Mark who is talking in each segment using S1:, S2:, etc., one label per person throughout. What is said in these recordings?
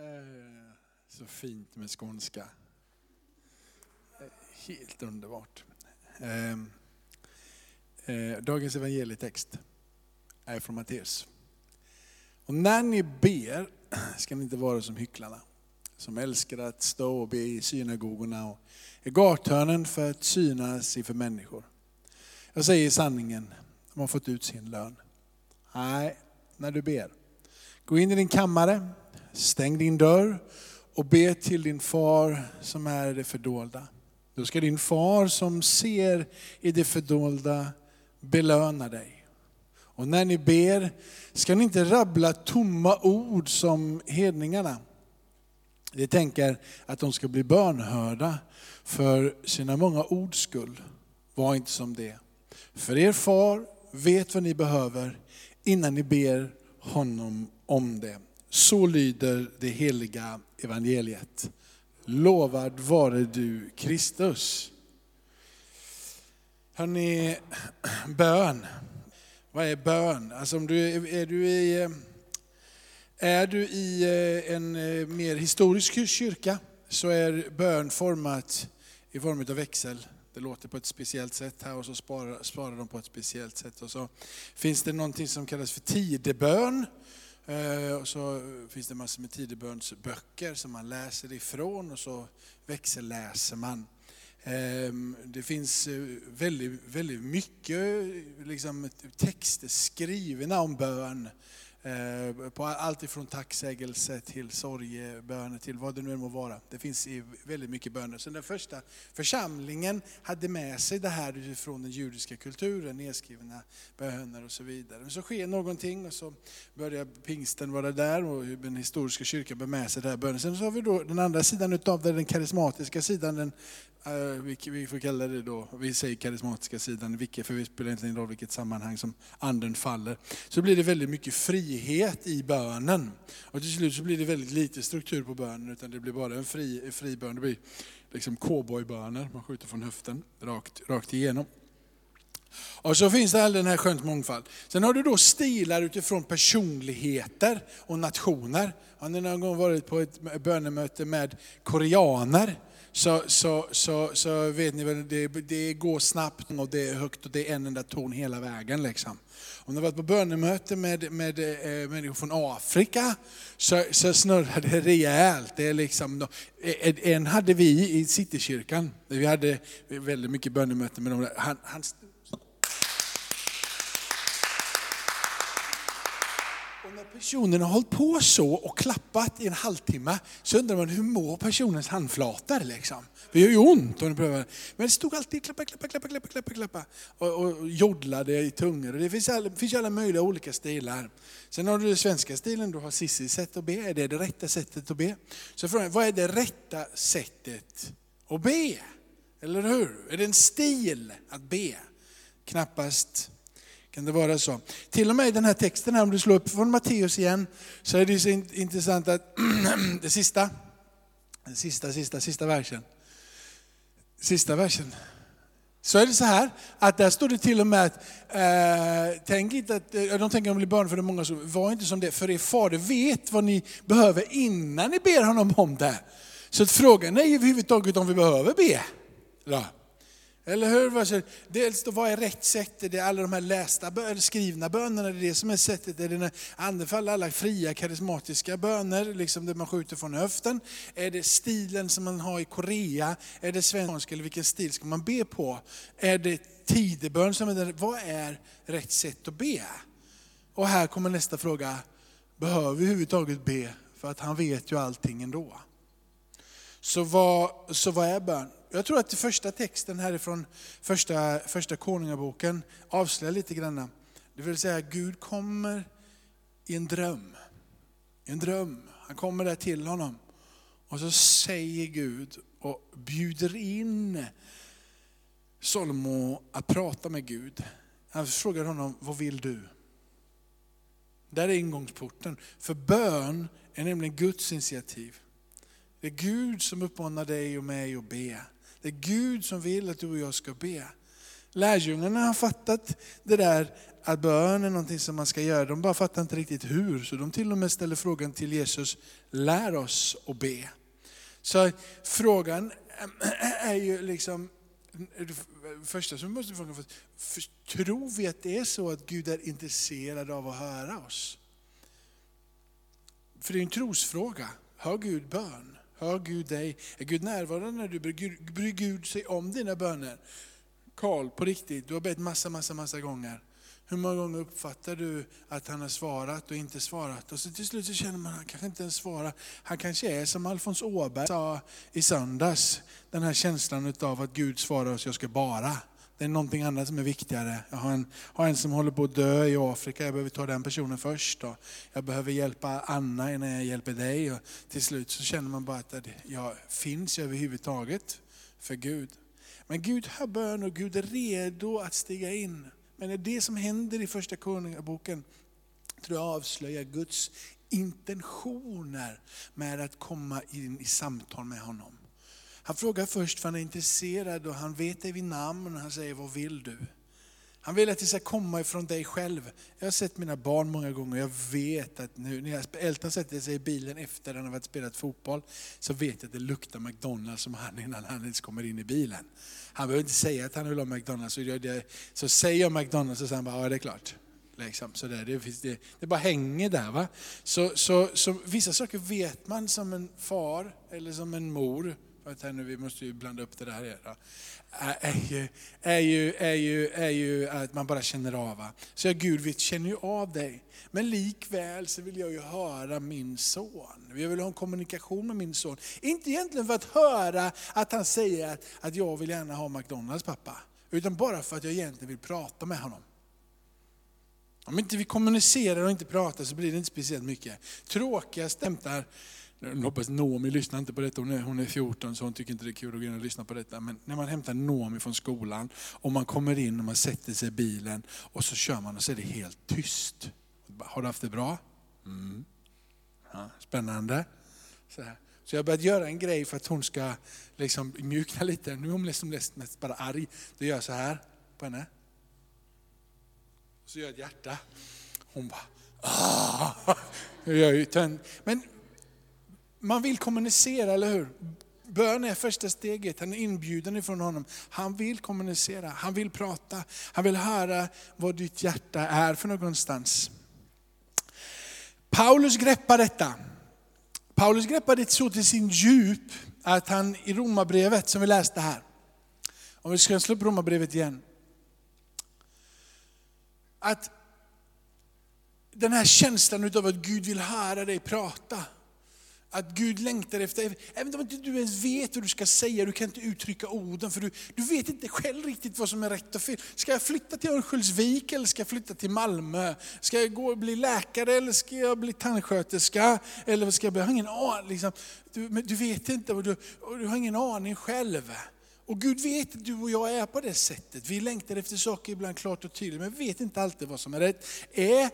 S1: Eh, så fint med skånska. Eh, helt underbart. Ehm, eh, Dagens evangelietext är från Matteus. Och när ni ber ska ni inte vara som hycklarna, som älskar att stå och be i synagogorna och i gathörnen för att synas inför människor. Jag säger sanningen, de har fått ut sin lön. Nej, när du ber, gå in i din kammare, stäng din dörr och be till din far som är i det fördolda. Då ska din far som ser i det fördolda belöna dig. Och när ni ber ska ni inte rabbla tomma ord som hedningarna. De tänker att de ska bli bönhörda för sina många ords skull. Var inte som det. För er far vet vad ni behöver innan ni ber honom om det. Så lyder det heliga evangeliet. Lovad vare du Kristus. Hörrni, bön. Vad är bön? Alltså om du, är, du i, är du i eh, en eh, mer historisk kyrka så är bön format i form av växel. Det låter på ett speciellt sätt här och så sparar, sparar de på ett speciellt sätt. Och så finns det någonting som kallas för tidebön. Eh, och så finns det massor med tidebönsböcker som man läser ifrån och så växelläser man. Ehm, det finns eh, väldigt, väldigt mycket liksom, texter skrivna om bön. Eh, på allt ifrån tacksägelse till sorgeböner till vad det nu må vara. Det finns väldigt mycket böner. Så den första församlingen hade med sig det här utifrån den judiska kulturen, nedskrivna böner och så vidare. Men så sker någonting och så börjar pingsten vara där och den historiska kyrkan bär med sig det här bönen. Sen så har vi då den andra sidan utav det, den karismatiska sidan, den Eh, vi får kalla det då, vi säger karismatiska sidan, vilket, för det spelar inte roll vilket sammanhang som anden faller. Så blir det väldigt mycket frihet i bönen. Och till slut så blir det väldigt lite struktur på bönen, utan det blir bara en fri, fri bön. Det blir liksom cowboyböner, man skjuter från höften rakt, rakt igenom. Och så finns det all den här skönt mångfald. Sen har du då stilar utifrån personligheter och nationer. Har ni någon gång varit på ett bönemöte med koreaner? Så, så, så, så vet ni väl, det, det går snabbt och det är högt och det är en enda ton hela vägen. Liksom. Om ni har varit på bönemöte med, med äh, människor från Afrika så, så snurrar det rejält. Det är liksom, eh, eh, en hade vi i Citykyrkan, vi hade väldigt mycket bönemöten med dem. Han, han Och när personen har hållit på så och klappat i en halvtimme så undrar man hur mår personens handflator liksom. Det gör ju ont om du prövar. Men det stod alltid klappa, klappa, klappa, klappa, klappa, klappa. Och, och jodlade i tungor. Och det finns alla, finns alla möjliga olika stilar. Sen har du den svenska stilen, du har Cissi sätt att be. Är det det rätta sättet att be? Så frågan vad är det rätta sättet att be? Eller hur? Är det en stil att be? Knappast kan det vara så? Till och med i den här texten, här, om du slår upp från Matteus igen, så är det så intressant att det sista, den sista, sista, sista versen. Sista versen. Så är det så här, att där står det till och med att, eh, tänk inte att, eh, de tänker om de blir barn för det många som, var inte som det, för er fader vet vad ni behöver innan ni ber honom om det. Så att frågan är överhuvudtaget om vi behöver be. Ja. Eller hur? Dels då, vad är rätt sätt? Är det alla de här lästa, skrivna bönerna, är det det som är sättet? Är det i andra alla fria karismatiska böner, liksom där man skjuter från höften? Är det stilen som man har i Korea? Är det svensk eller vilken stil ska man be på? Är det tidebön som är den? Vad är rätt sätt att be? Och här kommer nästa fråga, behöver vi överhuvudtaget be? För att han vet ju allting ändå. Så vad, så vad är bön? Jag tror att första texten härifrån första, första konungaboken avslöjar lite grann. Det vill säga Gud kommer i en dröm. I en dröm. Han kommer där till honom. Och så säger Gud och bjuder in Salomo att prata med Gud. Han frågar honom, vad vill du? Där är ingångsporten. För bön är nämligen Guds initiativ. Det är Gud som uppmanar dig och mig att be. Det är Gud som vill att du och jag ska be. Lärjungarna har fattat det där att bön är någonting som man ska göra. De bara fattar inte riktigt hur. Så de till och med ställer frågan till Jesus, lär oss att be. Så frågan är ju liksom, det första som vi måste fråga, tror vi att det är så att Gud är intresserad av att höra oss? För det är en trosfråga. Hör Gud bön? Hör Gud dig? Är Gud närvarande när du? Bryr Gud sig om dina böner? Karl, på riktigt, du har bett massa, massa, massa gånger. Hur många gånger uppfattar du att han har svarat och inte svarat? Och så till slut så känner man att han kanske inte ens svarar. Han kanske är som Alfons Åberg sa i söndags, den här känslan av att Gud svarar oss, jag ska bara. Det är någonting annat som är viktigare. Jag har en, har en som håller på att dö i Afrika, jag behöver ta den personen först. Och Jag behöver hjälpa Anna innan jag hjälper dig. Och till slut så känner man bara att jag finns överhuvudtaget för Gud. Men Gud hör bön och Gud är redo att stiga in. Men det som händer i första Konungaboken tror jag avslöjar Guds intentioner med att komma in i samtal med honom. Han frågar först för han är intresserad och han vet dig vid namn och han säger, vad vill du? Han vill att det ska komma ifrån dig själv. Jag har sett mina barn många gånger och jag vet att nu när Elton sätter sig i bilen efter att han har varit spelat fotboll, så vet jag att det luktar McDonalds som han innan han ens kommer in i bilen. Han behöver inte säga att han vill ha McDonalds, så, det, så säger jag McDonalds och sen bara, ja det är klart. Liksom, så där, det, det, det bara hänger där. Va? Så, så, så, vissa saker vet man som en far eller som en mor, vänta nu, vi måste ju blanda upp det där. Då är ju, är ju, är ju, är ju att man bara känner av. Va? Så jag, Gud vi känner ju av dig. Men likväl så vill jag ju höra min son. Jag vill ha en kommunikation med min son. Inte egentligen för att höra att han säger att, att jag vill gärna ha McDonalds pappa. Utan bara för att jag egentligen vill prata med honom. Om inte vi kommunicerar och inte pratar så blir det inte speciellt mycket. Tråkiga stämtar jag hoppas Nomi lyssnar inte på detta, hon är, hon är 14 så hon tycker inte det är kul att gå in och lyssna på detta. Men när man hämtar Noomi från skolan och man kommer in och man sätter sig i bilen och så kör man och så är det helt tyst. Har du haft det bra? Mm. Ja, spännande. Så, här. så jag har börjat göra en grej för att hon ska liksom mjukna lite. Nu är hon liksom mest bara arg. Då gör jag så här på henne. Så gör jag ett hjärta. Hon bara, ah. Men man vill kommunicera, eller hur? Bön är första steget, han är inbjuden ifrån honom. Han vill kommunicera, han vill prata, han vill höra vad ditt hjärta är för någonstans. Paulus greppar detta. Paulus greppar det så till sin djup att han i romabrevet som vi läste här, om vi ska slå upp romabrevet igen. Att den här känslan av att Gud vill höra dig prata. Att Gud längtar efter, även om inte du ens vet vad du ska säga, du kan inte uttrycka orden, för du, du vet inte själv riktigt vad som är rätt och fel. Ska jag flytta till Örnsköldsvik eller ska jag flytta till Malmö? Ska jag gå och bli läkare eller ska jag bli tandsköterska? Eller vad ska jag bli? Jag har ingen aning. Liksom. Du, du vet inte och du, och du har ingen aning själv. Och Gud vet att du och jag är på det sättet. Vi längtar efter saker ibland klart och tydligt, men vi vet inte alltid vad som är rätt. Är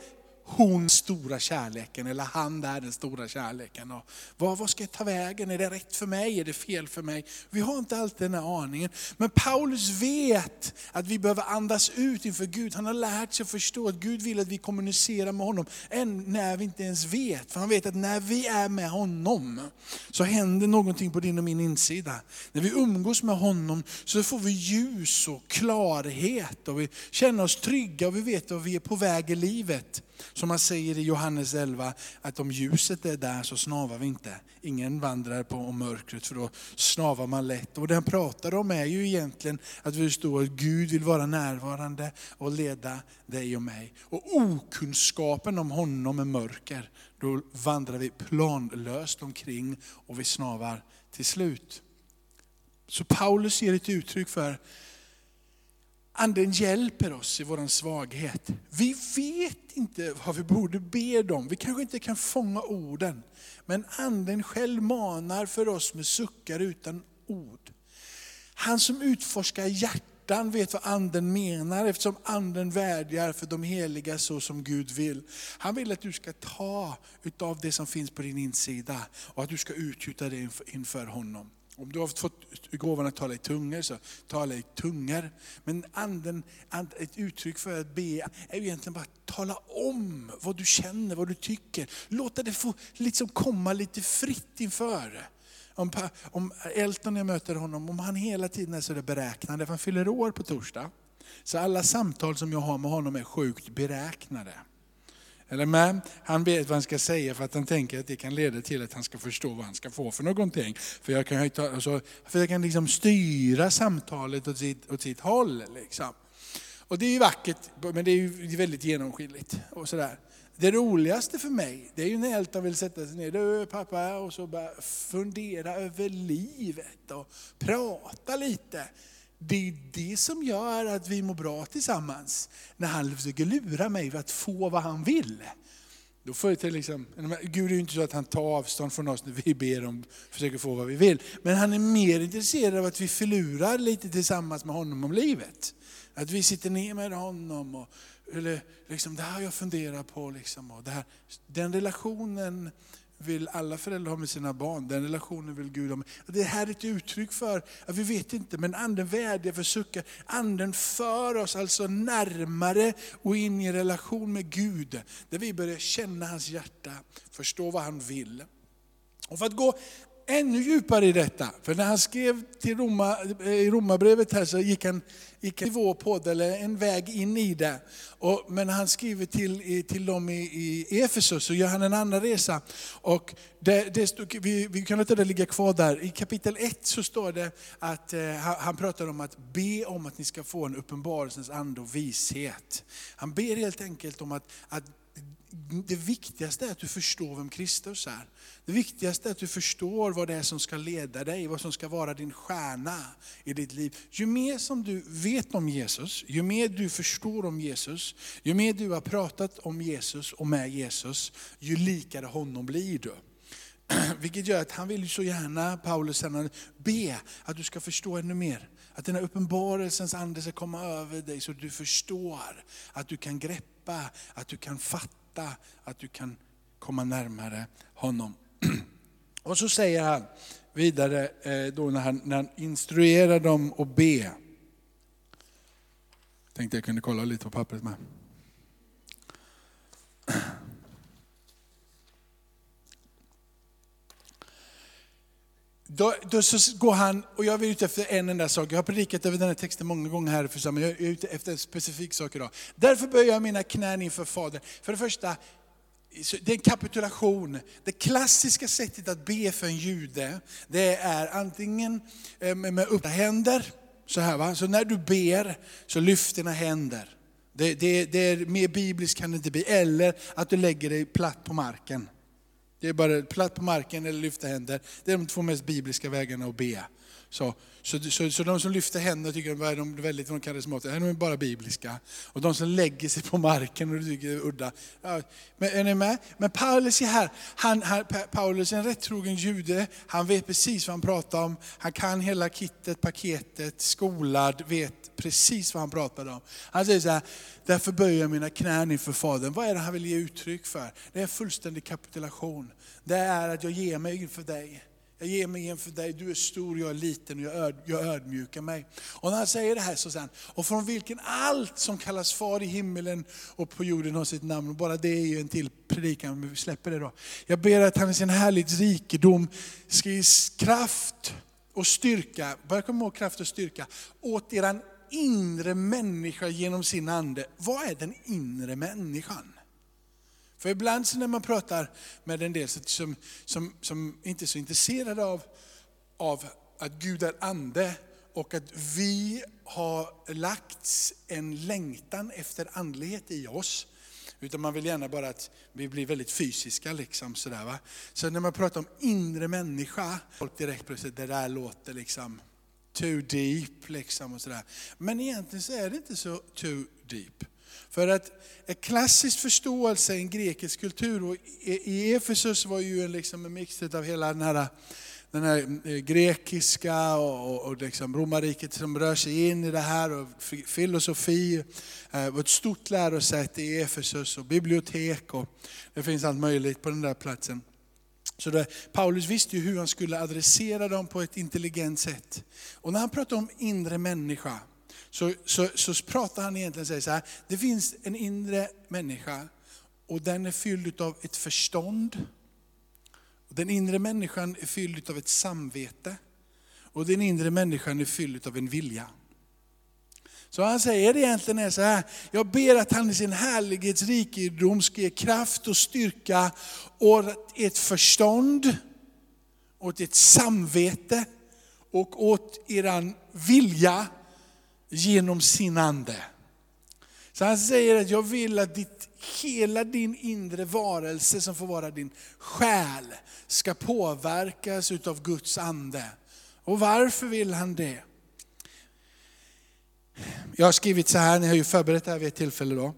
S1: hon stora kärleken eller han där den stora kärleken. Och vad, vad ska jag ta vägen? Är det rätt för mig? Är det fel för mig? Vi har inte alltid den här aningen. Men Paulus vet att vi behöver andas ut inför Gud. Han har lärt sig att förstå att Gud vill att vi kommunicerar med honom, än när vi inte ens vet. För han vet att när vi är med honom så händer någonting på din och min insida. När vi umgås med honom så får vi ljus och klarhet och vi känner oss trygga och vi vet att vi är på väg i livet. Som man säger i Johannes 11, att om ljuset är där så snavar vi inte. Ingen vandrar på mörkret för då snavar man lätt. Och det han pratar om är ju egentligen att vi förstår att Gud vill vara närvarande och leda dig och mig. Och okunskapen om honom är mörker. Då vandrar vi planlöst omkring och vi snavar till slut. Så Paulus ger ett uttryck för Anden hjälper oss i vår svaghet. Vi vet inte vad vi borde be om. Vi kanske inte kan fånga orden. Men anden själv manar för oss med suckar utan ord. Han som utforskar hjärtan vet vad anden menar eftersom anden vädjar för de heliga så som Gud vill. Han vill att du ska ta utav det som finns på din insida och att du ska utgjuta det inför honom. Om du har fått gåvan att tala i tungor, så tala i tungor. Men anden, ett uttryck för att be är egentligen bara att tala om vad du känner, vad du tycker. Låta det få liksom komma lite fritt inför. Om, om Elton, när jag möter honom, om han hela tiden är så beräknande, för han fyller år på torsdag. Så alla samtal som jag har med honom är sjukt beräknade. Eller med? Han vet vad han ska säga för att han tänker att det kan leda till att han ska förstå vad han ska få för någonting. För jag kan, alltså, för jag kan liksom styra samtalet åt sitt, åt sitt håll. Liksom. Och det är ju vackert, men det är ju väldigt genomskinligt. Och sådär. Det roligaste för mig, det är ju när Elton vill sätta sig ner, du pappa, och så bara fundera över livet och prata lite. Det är det som gör att vi mår bra tillsammans. När han försöker lura mig för att få vad han vill. Då får jag liksom, Gud är ju inte så att han tar avstånd från oss när vi ber om, försöker få vad vi vill. Men han är mer intresserad av att vi förlurar lite tillsammans med honom om livet. Att vi sitter ner med honom och eller liksom, det här har jag funderat på. Liksom, och det här, den relationen vill alla föräldrar ha med sina barn. Den relationen vill Gud ha med. Det här är ett uttryck för, att vi vet inte, men anden vädjar för suckar. Anden för oss alltså närmare och in i relation med Gud. Där vi börjar känna hans hjärta, förstå vad han vill. Och för att gå ännu djupare i detta. För när han skrev till Roma, eh, i Romarbrevet här så gick han, gick en nivå på det, eller en väg in i det. Och, men han skriver till, till dem i, i Efesus så gör han en annan resa. Och det, det stod, vi, vi kan låta det ligga kvar där. I kapitel 1 så står det att eh, han pratar om att be om att ni ska få en uppenbarelsens ande och vishet. Han ber helt enkelt om att, att det viktigaste är att du förstår vem Kristus är. Det viktigaste är att du förstår vad det är som ska leda dig, vad som ska vara din stjärna i ditt liv. Ju mer som du vet om Jesus, ju mer du förstår om Jesus, ju mer du har pratat om Jesus och med Jesus, ju likare honom blir du. Vilket gör att han vill så gärna, Paulus, be att du ska förstå ännu mer. Att den här uppenbarelsens ande ska komma över dig så att du förstår, att du kan greppa, att du kan fatta, att du kan komma närmare honom. Och så säger han vidare eh, då när han, när han instruerar dem att be. Tänkte jag kunde kolla lite på pappret med. Då, då, så går han, och jag är ute efter en enda sak, jag har predikat över den här texten många gånger här i församlingen, jag är ute efter en specifik sak idag. Därför böjer jag mina knän inför Fadern. För det första, det är en kapitulation. Det klassiska sättet att be för en jude, det är antingen eh, med öppna händer, så här va. Så när du ber, så lyft dina händer. Det, det, det är mer bibliskt kan det inte bli. Eller att du lägger dig platt på marken. Det är bara platt på marken eller lyfta händer. Det är de två mest bibliska vägarna att be. Så, så, så, så de som lyfter händerna tycker att de är väldigt de karismatiska, de är bara bibliska. Och de som lägger sig på marken och tycker det är udda. Ja, men är ni med? Men Paulus är här, han, han, Paulus är en rättrogen jude, han vet precis vad han pratar om. Han kan hela kittet, paketet, skolad, vet precis vad han pratade om. Han säger så här, därför böjer jag mina knän inför Fadern. Vad är det han vill ge uttryck för? Det är en fullständig kapitulation. Det är att jag ger mig inför dig. Jag ger mig inför dig, du är stor, jag är liten och jag, öd, jag ödmjukar mig. Och när han säger det här så säger han, och från vilken allt som kallas far i himmelen och på jorden har sitt namn. Och bara det är ju en till predikan, men vi släpper det då. Jag ber att han i sin härligt rikedom ska ge kraft och styrka, börja komma ihåg kraft och styrka, åt eran inre människa genom sin ande. Vad är den inre människan? För ibland när man pratar med en del som, som, som inte är så intresserade av, av att Gud är ande och att vi har lagt en längtan efter andlighet i oss. Utan man vill gärna bara att vi blir väldigt fysiska. Liksom, sådär, va? Så när man pratar om inre människa, folk direkt plötsligt, det där låter liksom too deep. Liksom, och sådär. Men egentligen så är det inte så too deep. För att en klassisk förståelse i en grekisk kultur, och e-, i Efesus var ju liksom en mix av hela den här, den här eh, grekiska och, och liksom romarriket som rör sig in i det här, och filosofi, eh, Det var ett stort lärosäte i Efesus och bibliotek och det finns allt möjligt på den där platsen. Så det, Paulus visste ju hur han skulle adressera dem på ett intelligent sätt. Och när han pratar om inre människa, så, så, så pratar han egentligen så här, det finns en inre människa och den är fylld av ett förstånd. Den inre människan är fylld av ett samvete. Och den inre människan är fylld av en vilja. Så han säger egentligen är så här, jag ber att han i sin härlighets rikedom ska ge kraft och styrka åt ert förstånd, åt ert samvete och åt eran vilja genom sin ande. Så han säger att jag vill att ditt, hela din inre varelse som får vara din själ ska påverkas utav Guds ande. Och varför vill han det? Jag har skrivit så här, ni har ju förberett det här vid ett tillfälle då.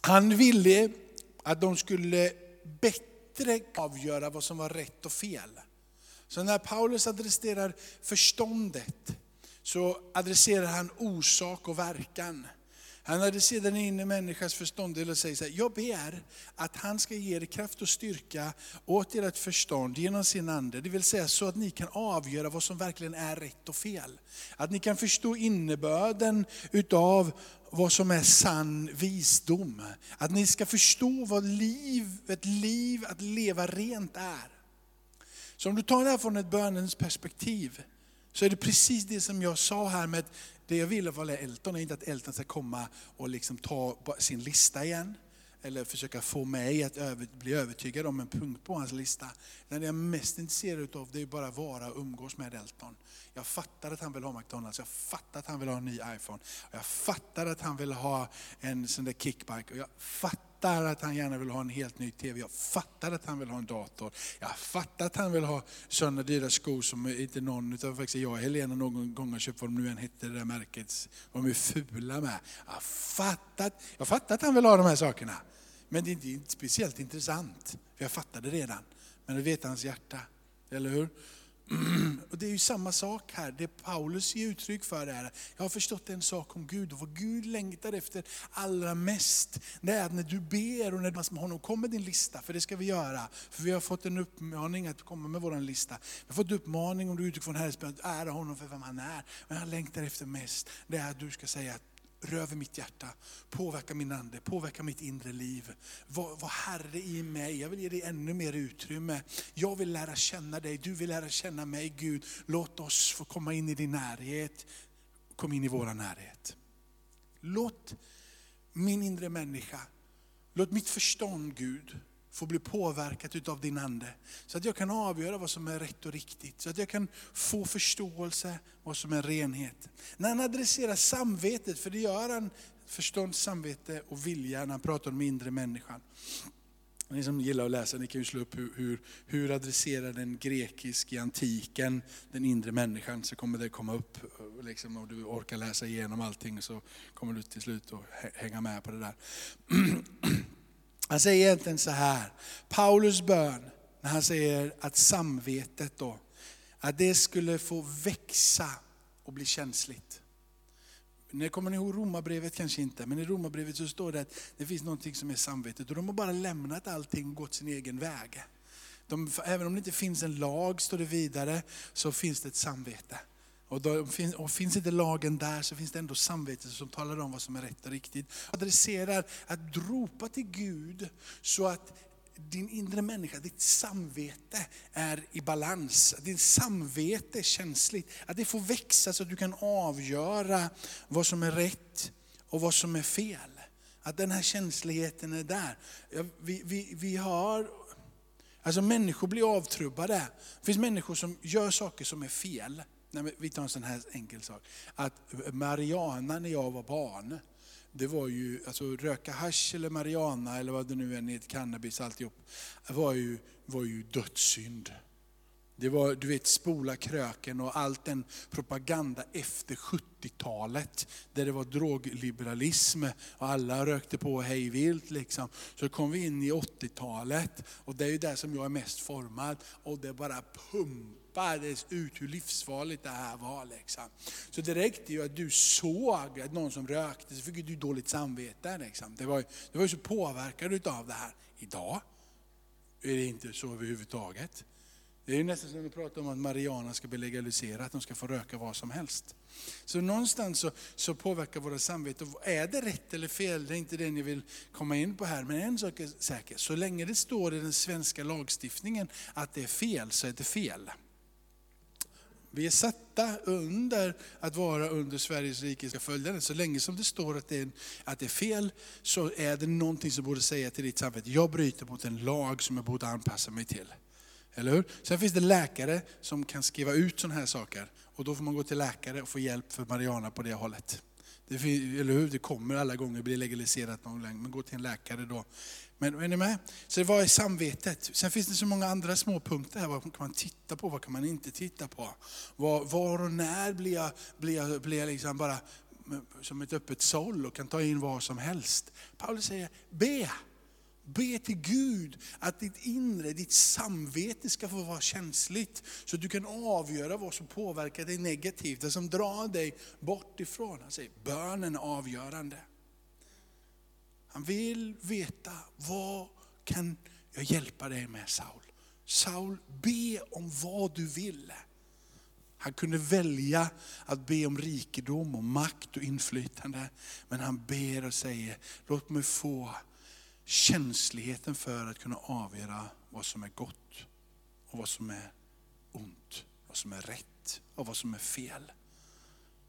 S1: Han ville att de skulle bättre avgöra vad som var rätt och fel. Så när Paulus adresserar förståndet, så adresserar han orsak och verkan. Han hade sedan in i människans förstånd och säger så här, jag ber att han ska ge er kraft och styrka åt ert förstånd genom sin ande. Det vill säga så att ni kan avgöra vad som verkligen är rätt och fel. Att ni kan förstå innebörden utav vad som är sann visdom. Att ni ska förstå vad liv, ett liv att leva rent är. Så om du tar det här från ett bönens perspektiv, så är det precis det som jag sa här med det jag vill vara Elton är inte att Elton ska komma och liksom ta sin lista igen. Eller försöka få mig att över, bli övertygad om en punkt på hans lista. Det jag är mest intresserad av det är bara att vara och umgås med Elton. Jag fattar att han vill ha McDonalds, jag fattar att han vill ha en ny iPhone. Jag fattar att han vill ha en sån där kickbike. Och jag fattar fattar att han gärna vill ha en helt ny TV. Jag fattar att han vill ha en dator. Jag fattar att han vill ha sådana dyra skor som inte någon utan faktiskt jag och Helena någon gång har köpt, vad de nu än hette, det där märket. De är fula med. Jag fattar, jag fattar att han vill ha de här sakerna. Men det är inte speciellt intressant, för jag fattade redan. Men det vet hans hjärta, eller hur? Och Det är ju samma sak här, det Paulus ger uttryck för är, jag har förstått en sak om Gud och vad Gud längtar efter allra mest, det är att när du ber och när du med honom kommer din lista, för det ska vi göra. För vi har fått en uppmaning att komma med vår lista. Vi har fått uppmaning om du utgår från Herrens att ära honom för vem han är. Men han längtar efter mest, det är att du ska säga att röver mitt hjärta, påverka min ande, påverka mitt inre liv. Var, var Herre i mig, jag vill ge dig ännu mer utrymme. Jag vill lära känna dig, du vill lära känna mig Gud. Låt oss få komma in i din närhet, kom in i vår närhet. Låt min inre människa, låt mitt förstånd Gud, få bli påverkat utav din ande. Så att jag kan avgöra vad som är rätt och riktigt. Så att jag kan få förståelse vad som är renhet. När han adresserar samvetet, för det gör han, förstånd, samvete och vilja när han pratar om inre människan. Ni som gillar att läsa, ni kan ju slå upp hur, hur, hur adresserar den grekisk i antiken den inre människan, så kommer det komma upp. Liksom, om du orkar läsa igenom allting så kommer du till slut att hänga med på det där. Han säger egentligen så här, Paulus bön, när han säger att samvetet då, att det skulle få växa och bli känsligt. Nu kommer ni ihåg romabrevet kanske inte, men i romabrevet så står det att det finns någonting som är samvetet och de har bara lämnat allting och gått sin egen väg. De, även om det inte finns en lag, står det vidare, så finns det ett samvete. Och, då, och finns inte lagen där så finns det ändå samvetet som talar om vad som är rätt och riktigt. Adresserar att ropa till Gud så att din inre människa, ditt samvete är i balans. Ditt samvete är känsligt. Att det får växa så att du kan avgöra vad som är rätt och vad som är fel. Att den här känsligheten är där. Vi, vi, vi har, alltså människor blir avtrubbade. Det finns människor som gör saker som är fel. Nej, vi tar en sån här enkel sak. Att Mariana när jag var barn, det var ju, alltså röka hash eller marijuana eller vad det nu är, cannabis alltihop, var ju, var ju dödssynd. Det var, du vet, spola kröken och allt den propaganda efter 70-talet, där det var drogliberalism och alla rökte på hejvilt. Liksom. Så kom vi in i 80-talet och det är ju där som jag är mest formad och det bara pumpar ropades ut hur livsfarligt det här var. Liksom. Så det räckte ju att du såg att någon som rökte, så fick du dåligt samvete. Liksom. Det, var, det var ju så påverkad av det här. Idag, är det inte så överhuvudtaget. Det är ju nästan som att prata om att marijuana ska bli legaliserat, att de ska få röka vad som helst. Så någonstans så, så påverkar våra samvete. Är det rätt eller fel? Det är inte det ni vill komma in på här. Men en sak är säker, så länge det står i den svenska lagstiftningen att det är fel, så är det fel. Vi är satta under att vara under Sveriges rikes följare. Så länge som det står att det, är, att det är fel, så är det någonting som borde säga till ditt samvete, jag bryter mot en lag som jag borde anpassa mig till. Eller hur? Sen finns det läkare som kan skriva ut sådana här saker. Och då får man gå till läkare och få hjälp för Mariana på det hållet. Det, eller hur? det kommer alla gånger bli legaliserat någon gång, men gå till en läkare då. Men är ni med? Så vad är samvetet? Sen finns det så många andra små punkter här. Vad kan man titta på? Vad kan man inte titta på? Var, var och när blir jag, blir jag, blir jag liksom bara som ett öppet såll och kan ta in vad som helst? Paulus säger, be. Be till Gud att ditt inre, ditt samvete ska få vara känsligt. Så att du kan avgöra vad som påverkar dig negativt, det som drar dig bort ifrån. Han säger, bönen är avgörande. Han vill veta, vad kan jag hjälpa dig med Saul? Saul, be om vad du vill. Han kunde välja att be om rikedom, och makt och inflytande. Men han ber och säger, låt mig få känsligheten för att kunna avgöra vad som är gott och vad som är ont, vad som är rätt och vad som är fel.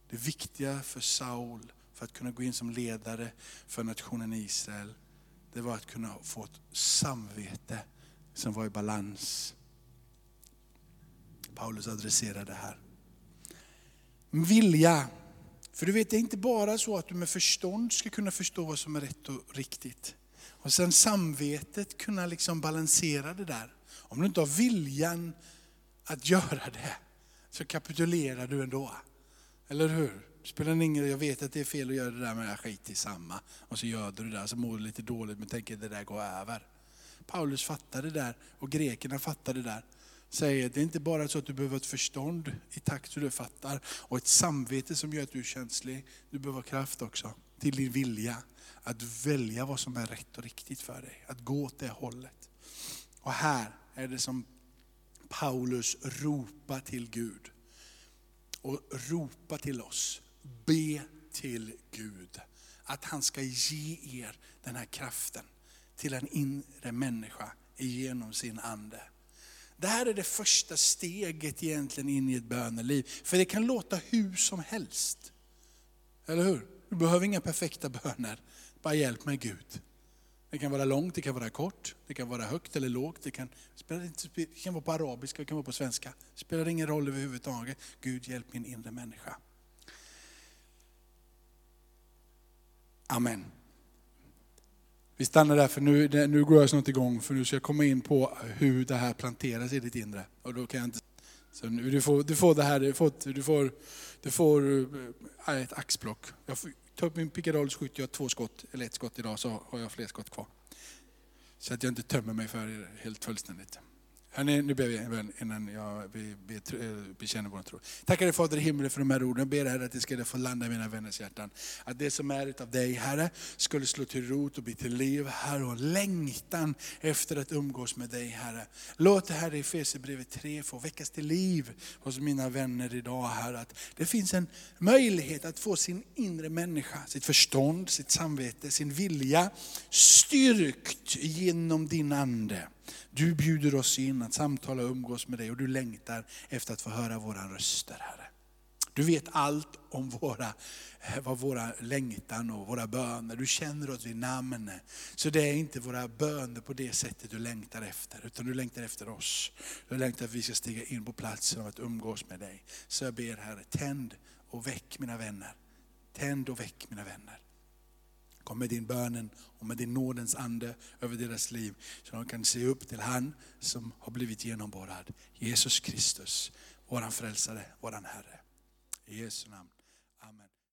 S1: Det viktiga för Saul, för att kunna gå in som ledare för nationen Israel, det var att kunna få ett samvete som var i balans. Paulus adresserar det här. Vilja. För du vet, det är inte bara så att du med förstånd ska kunna förstå vad som är rätt och riktigt. Och sen samvetet kunna liksom balansera det där. Om du inte har viljan att göra det, så kapitulerar du ändå. Eller hur? Spelar ingen roll, jag vet att det är fel att göra det där men jag skiter i samma. Och så gör du det där, så mår du lite dåligt men tänker att det där går över. Paulus fattar det där och grekerna fattar det där. Säger det är inte bara så att du behöver ett förstånd i takt så du fattar och ett samvete som gör att du är känslig. Du behöver kraft också till din vilja att välja vad som är rätt och riktigt för dig. Att gå åt det hållet. Och här är det som Paulus ropar till Gud. Och ropar till oss. Be till Gud. Att han ska ge er den här kraften till en inre människa genom sin ande. Det här är det första steget egentligen in i ett böneliv. För det kan låta hur som helst. Eller hur? Du behöver inga perfekta böner. Bara hjälp mig Gud. Det kan vara långt, det kan vara kort, det kan vara högt eller lågt. Det kan, det kan vara på arabiska, det kan vara på svenska. Det spelar ingen roll överhuvudtaget. Gud hjälp min inre människa. Amen. Vi stannar där för nu, nu går jag snart igång för nu ska jag komma in på hur det här planteras i ditt inre. Och då kan jag inte, så nu, du, får, du får det här, du får, du får, du får äh, ett axplock. Jag får, ta upp min pickadoll så skjuter jag två skott, eller ett skott idag så har jag fler skott kvar. Så att jag inte tömmer mig för er helt fullständigt. Hörrni, nu ber vi innan jag vi bekänner eh, vår tro. Tackar dig Fader i himlen för de här orden. Jag ber Herre att det ska få landa i mina vänners hjärtan. Att det som är av dig Herre skulle slå till rot och bli till liv Herre och längtan efter att umgås med dig Herre. Låt det här i Efesierbrevet 3 få väckas till liv hos mina vänner idag Herre. Att det finns en möjlighet att få sin inre människa, sitt förstånd, sitt samvete, sin vilja styrkt genom din Ande. Du bjuder oss in att samtala och umgås med dig och du längtar efter att få höra våra röster Herre. Du vet allt om våra, eh, vad våra längtan och våra böner. Du känner oss vid namn. Så det är inte våra böner på det sättet du längtar efter, utan du längtar efter oss. Du längtar att vi ska stiga in på platsen och att umgås med dig. Så jag ber Herre, tänd och väck mina vänner. Tänd och väck mina vänner. Kom med din bönen och med din nådens ande över deras liv. Så de kan se upp till han som har blivit genomborrad. Jesus Kristus, våran frälsare, våran Herre. I Jesu namn.